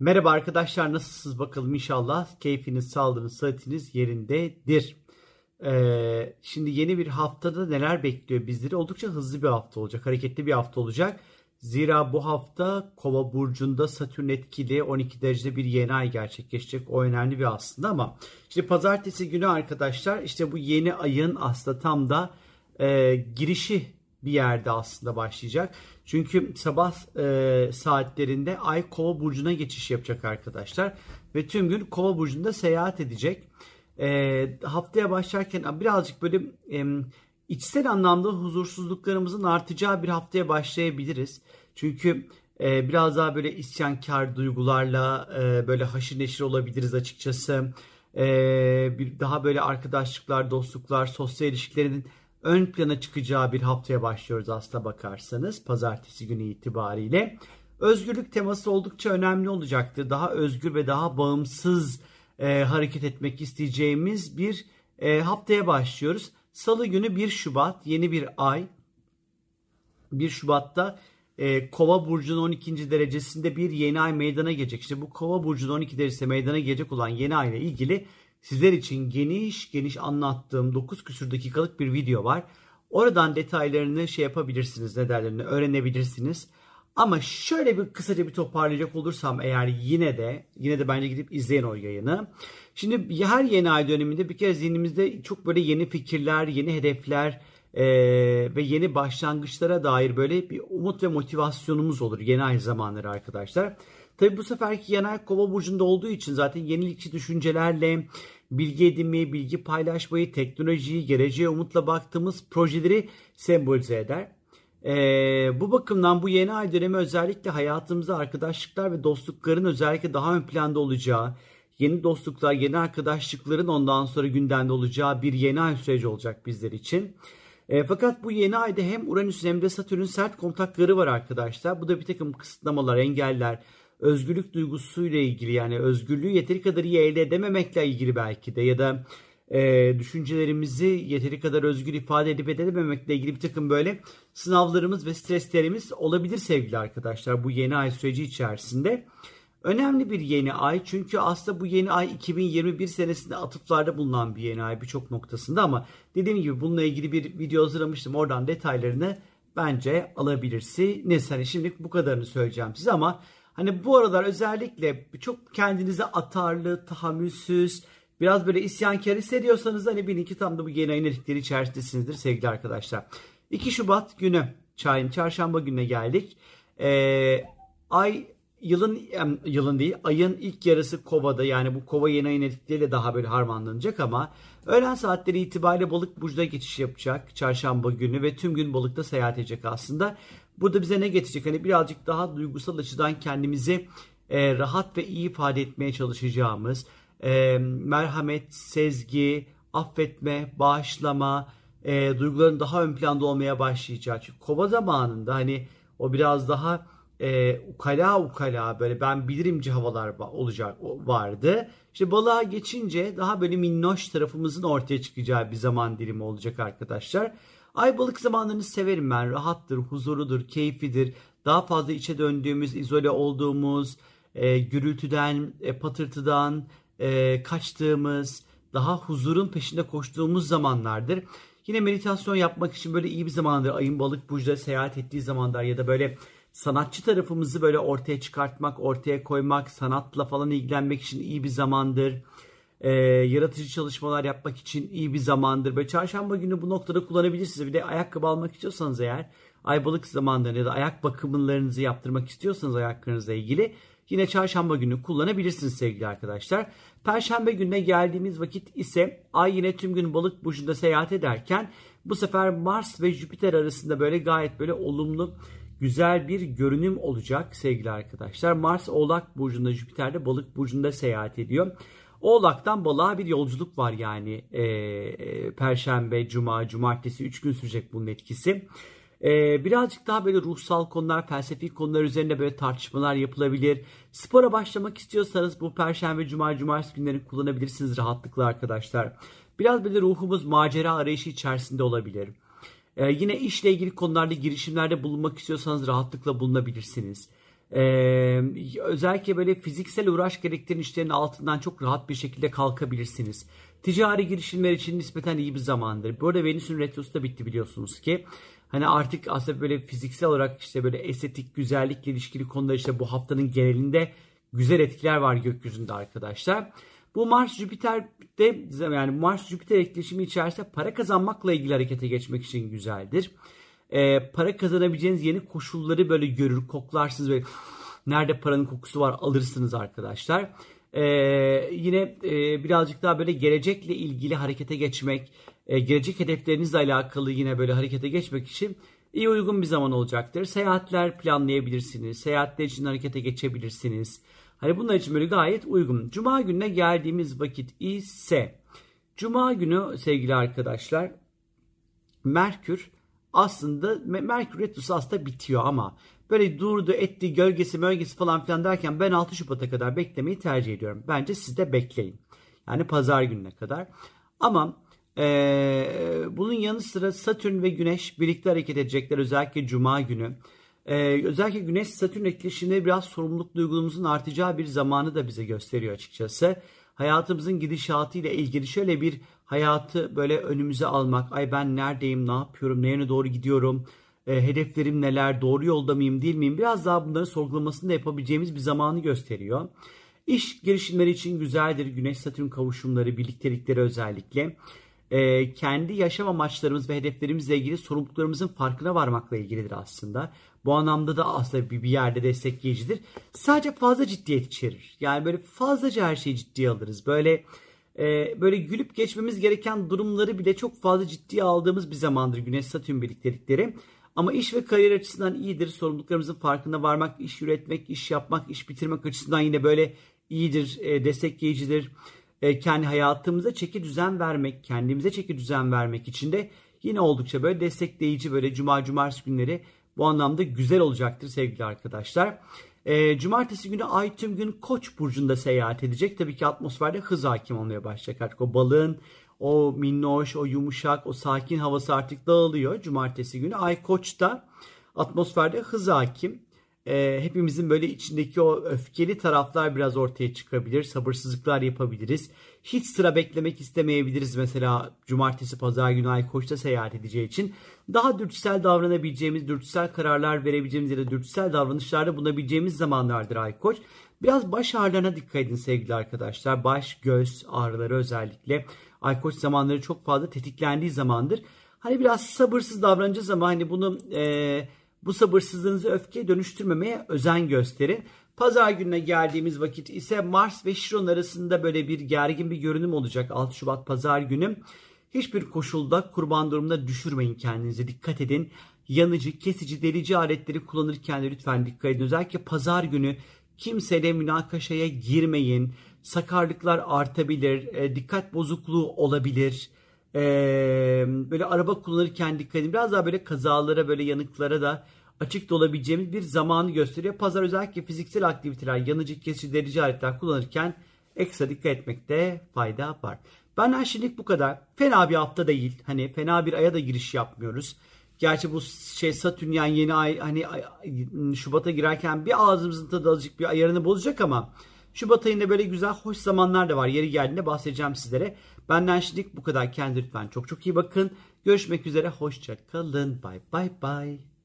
Merhaba arkadaşlar nasılsınız bakalım inşallah keyfiniz, sağlığınız, sıhhatiniz yerindedir. Ee, şimdi yeni bir haftada neler bekliyor bizleri? Oldukça hızlı bir hafta olacak, hareketli bir hafta olacak. Zira bu hafta Kova burcunda Satürn etkili 12 derecede bir yeni ay gerçekleşecek. O önemli bir aslında ama işte pazartesi günü arkadaşlar işte bu yeni ayın aslında tam da e, girişi bir yerde aslında başlayacak. Çünkü sabah e, saatlerinde Ay Kova burcuna geçiş yapacak arkadaşlar ve tüm gün Kova burcunda seyahat edecek. E, haftaya başlarken birazcık böyle e, içsel anlamda huzursuzluklarımızın artacağı bir haftaya başlayabiliriz. Çünkü e, biraz daha böyle isyankar duygularla e, böyle haşır neşir olabiliriz açıkçası. E, bir daha böyle arkadaşlıklar, dostluklar, sosyal ilişkilerin ön plana çıkacağı bir haftaya başlıyoruz aslında bakarsanız pazartesi günü itibariyle. Özgürlük teması oldukça önemli olacaktır. Daha özgür ve daha bağımsız e, hareket etmek isteyeceğimiz bir e, haftaya başlıyoruz. Salı günü 1 Şubat yeni bir ay. 1 Şubat'ta e, Kova burcunun 12. derecesinde bir yeni ay meydana gelecek. İşte bu Kova burcunun 12 derecesinde meydana gelecek olan yeni ay ile ilgili sizler için geniş geniş anlattığım 9 küsür dakikalık bir video var. Oradan detaylarını şey yapabilirsiniz, ne öğrenebilirsiniz. Ama şöyle bir kısaca bir toparlayacak olursam eğer yine de yine de bence gidip izleyin o yayını. Şimdi her yeni ay döneminde bir kere zihnimizde çok böyle yeni fikirler, yeni hedefler e, ve yeni başlangıçlara dair böyle bir umut ve motivasyonumuz olur yeni ay zamanları arkadaşlar. Tabi bu seferki yeni ay kova burcunda olduğu için zaten yenilikçi düşüncelerle bilgi edinmeyi, bilgi paylaşmayı, teknolojiyi, geleceğe umutla baktığımız projeleri sembolize eder. Ee, bu bakımdan bu yeni ay dönemi özellikle hayatımızda arkadaşlıklar ve dostlukların özellikle daha ön planda olacağı, yeni dostluklar, yeni arkadaşlıkların ondan sonra gündemde olacağı bir yeni ay süreci olacak bizler için. E, fakat bu yeni ayda hem Uranüs hem de Satürn'ün sert kontakları var arkadaşlar. Bu da bir takım kısıtlamalar, engeller, özgürlük duygusuyla ilgili yani özgürlüğü yeteri kadar iyi elde edememekle ilgili belki de ya da e, düşüncelerimizi yeteri kadar özgür ifade edip edememekle ilgili bir takım böyle sınavlarımız ve streslerimiz olabilir sevgili arkadaşlar bu yeni ay süreci içerisinde. Önemli bir yeni ay çünkü aslında bu yeni ay 2021 senesinde atıflarda bulunan bir yeni ay birçok noktasında ama dediğim gibi bununla ilgili bir video hazırlamıştım. Oradan detaylarını bence alabilirsiniz. Hani şimdi bu kadarını söyleyeceğim size ama hani bu aralar özellikle çok kendinize atarlı, tahammülsüz, biraz böyle isyankar hissediyorsanız hani bilin ki tam da bu yeni ayın etkili içerisindesinizdir sevgili arkadaşlar. 2 Şubat günü çarşamba gününe geldik. Ee, ay yılın yılın değil ayın ilk yarısı kovada yani bu kova yeni ayın etkileriyle daha böyle harmanlanacak ama öğlen saatleri itibariyle balık burcuda geçiş yapacak çarşamba günü ve tüm gün balıkta seyahat edecek aslında. Burada bize ne getirecek? Hani birazcık daha duygusal açıdan kendimizi e, rahat ve iyi ifade etmeye çalışacağımız e, merhamet, sezgi, affetme, bağışlama, e, duyguların daha ön planda olmaya başlayacak. Çünkü kova zamanında hani o biraz daha e, ukala ukala böyle ben bilirimci havalar olacak vardı. İşte balığa geçince daha böyle minnoş tarafımızın ortaya çıkacağı bir zaman dilimi olacak arkadaşlar. Ay balık zamanlarını severim ben. Rahattır, huzurudur, keyfidir. Daha fazla içe döndüğümüz, izole olduğumuz, e, gürültüden, e, patırtıdan e, kaçtığımız, daha huzurun peşinde koştuğumuz zamanlardır. Yine meditasyon yapmak için böyle iyi bir zamandır. Ayın balık burcuda seyahat ettiği zamanlar ya da böyle sanatçı tarafımızı böyle ortaya çıkartmak, ortaya koymak, sanatla falan ilgilenmek için iyi bir zamandır. Ee, yaratıcı çalışmalar yapmak için iyi bir zamandır. Böyle çarşamba günü bu noktada kullanabilirsiniz. Bir de ayakkabı almak istiyorsanız eğer aybalık zamanlarında ya da ayak bakımlarınızı yaptırmak istiyorsanız ayaklarınızla ilgili yine çarşamba günü kullanabilirsiniz sevgili arkadaşlar. Perşembe gününe geldiğimiz vakit ise ay yine tüm gün balık burcunda seyahat ederken bu sefer Mars ve Jüpiter arasında böyle gayet böyle olumlu güzel bir görünüm olacak sevgili arkadaşlar. Mars Oğlak Burcu'nda Jüpiter'de Balık Burcu'nda seyahat ediyor. Oğlak'tan balığa bir yolculuk var yani e, Perşembe, Cuma, Cumartesi 3 gün sürecek bunun etkisi. E, birazcık daha böyle ruhsal konular, felsefi konular üzerinde böyle tartışmalar yapılabilir. Spora başlamak istiyorsanız bu Perşembe, Cuma, Cumartesi günlerini kullanabilirsiniz rahatlıkla arkadaşlar. Biraz böyle ruhumuz macera arayışı içerisinde olabilir. Ee, yine işle ilgili konularda girişimlerde bulunmak istiyorsanız rahatlıkla bulunabilirsiniz. Ee, özellikle böyle fiziksel uğraş gerektiren işlerin altından çok rahat bir şekilde kalkabilirsiniz. Ticari girişimler için nispeten iyi bir zamandır. Bu arada Venüs'ün retrosu da bitti biliyorsunuz ki. Hani artık aslında böyle fiziksel olarak işte böyle estetik, güzellikle ilişkili konular işte bu haftanın genelinde güzel etkiler var gökyüzünde arkadaşlar. Bu Mars Jüpiter'de yani Mars Jüpiter etkileşimi içerisinde para kazanmakla ilgili harekete geçmek için güzeldir. Ee, para kazanabileceğiniz yeni koşulları böyle görür, koklarsınız böyle nerede paranın kokusu var alırsınız arkadaşlar. Ee, yine e, birazcık daha böyle gelecekle ilgili harekete geçmek, e, gelecek hedeflerinizle alakalı yine böyle harekete geçmek için iyi uygun bir zaman olacaktır. Seyahatler planlayabilirsiniz, seyahatler için harekete geçebilirsiniz. Hani bunlar için böyle gayet uygun. Cuma gününe geldiğimiz vakit ise Cuma günü sevgili arkadaşlar Merkür aslında Merkür Retrosu aslında bitiyor ama böyle durdu etti gölgesi mölgesi falan filan derken ben 6 Şubat'a kadar beklemeyi tercih ediyorum. Bence siz de bekleyin. Yani pazar gününe kadar. Ama ee, bunun yanı sıra Satürn ve Güneş birlikte hareket edecekler özellikle Cuma günü. Ee, özellikle Güneş Satürn etkileşiminde biraz sorumluluk duygumuzun artacağı bir zamanı da bize gösteriyor açıkçası. Hayatımızın gidişatı ile ilgili şöyle bir hayatı böyle önümüze almak. Ay ben neredeyim, ne yapıyorum, ne doğru gidiyorum, e, hedeflerim neler, doğru yolda mıyım, değil miyim? Biraz daha bunların sorgulamasını da yapabileceğimiz bir zamanı gösteriyor. İş girişimleri için güzeldir. Güneş Satürn kavuşumları, birliktelikleri özellikle e, kendi yaşam amaçlarımız ve hedeflerimizle ilgili sorumluluklarımızın farkına varmakla ilgilidir aslında. Bu anlamda da aslında bir, yerde destekleyicidir. Sadece fazla ciddiyet içerir. Yani böyle fazlaca her şeyi ciddiye alırız. Böyle e, böyle gülüp geçmemiz gereken durumları bile çok fazla ciddiye aldığımız bir zamandır Güneş Satürn birliktelikleri. Ama iş ve kariyer açısından iyidir. Sorumluluklarımızın farkına varmak, iş üretmek, iş yapmak, iş bitirmek açısından yine böyle iyidir, e, destekleyicidir. E, kendi hayatımıza çeki düzen vermek, kendimize çeki düzen vermek için de yine oldukça böyle destekleyici böyle cuma cumartesi günleri bu anlamda güzel olacaktır sevgili arkadaşlar. E, cumartesi günü Ay tüm gün Koç burcunda seyahat edecek. Tabii ki atmosferde hız hakim olmaya başlayacak artık. O balığın o minnoş, o yumuşak, o sakin havası artık dağılıyor cumartesi günü. Ay Koç'ta atmosferde hız hakim e, hepimizin böyle içindeki o öfkeli taraflar biraz ortaya çıkabilir. Sabırsızlıklar yapabiliriz. Hiç sıra beklemek istemeyebiliriz. Mesela cumartesi pazar günü Ay seyahat edeceği için. Daha dürtüsel davranabileceğimiz, dürtüsel kararlar verebileceğimiz ya da dürtüsel davranışlarda bulunabileceğimiz zamanlardır Ay. Biraz baş ağrılarına dikkat edin sevgili arkadaşlar. Baş, göz ağrıları özellikle. Ay zamanları çok fazla tetiklendiği zamandır. Hani biraz sabırsız davranacağız ama hani bunu... E, bu sabırsızlığınızı öfkeye dönüştürmemeye özen gösterin. Pazar gününe geldiğimiz vakit ise Mars ve Şiron arasında böyle bir gergin bir görünüm olacak 6 Şubat pazar günü. Hiçbir koşulda kurban durumunda düşürmeyin kendinize. Dikkat edin. Yanıcı, kesici, delici aletleri kullanırken de lütfen dikkat edin. Özellikle pazar günü kimseyle münakaşaya girmeyin. Sakarlıklar artabilir, e, dikkat bozukluğu olabilir. Ee, böyle araba kullanırken dikkat edin. Biraz daha böyle kazalara böyle yanıklara da açık da olabileceğimiz bir zamanı gösteriyor. Pazar özellikle fiziksel aktiviteler, yanıcı, kesici, derici aletler kullanırken ekstra dikkat etmekte fayda var. Benden şimdilik bu kadar. Fena bir hafta değil. Hani fena bir aya da giriş yapmıyoruz. Gerçi bu şey Satürn yani yeni ay hani Şubat'a girerken bir ağzımızın tadı azıcık bir ayarını bozacak ama Şubat ayında böyle güzel hoş zamanlar da var. Yeri geldiğinde bahsedeceğim sizlere. Benden şimdilik bu kadar. Kendinize lütfen çok çok iyi bakın. Görüşmek üzere. Hoşça kalın. Bye bye bye.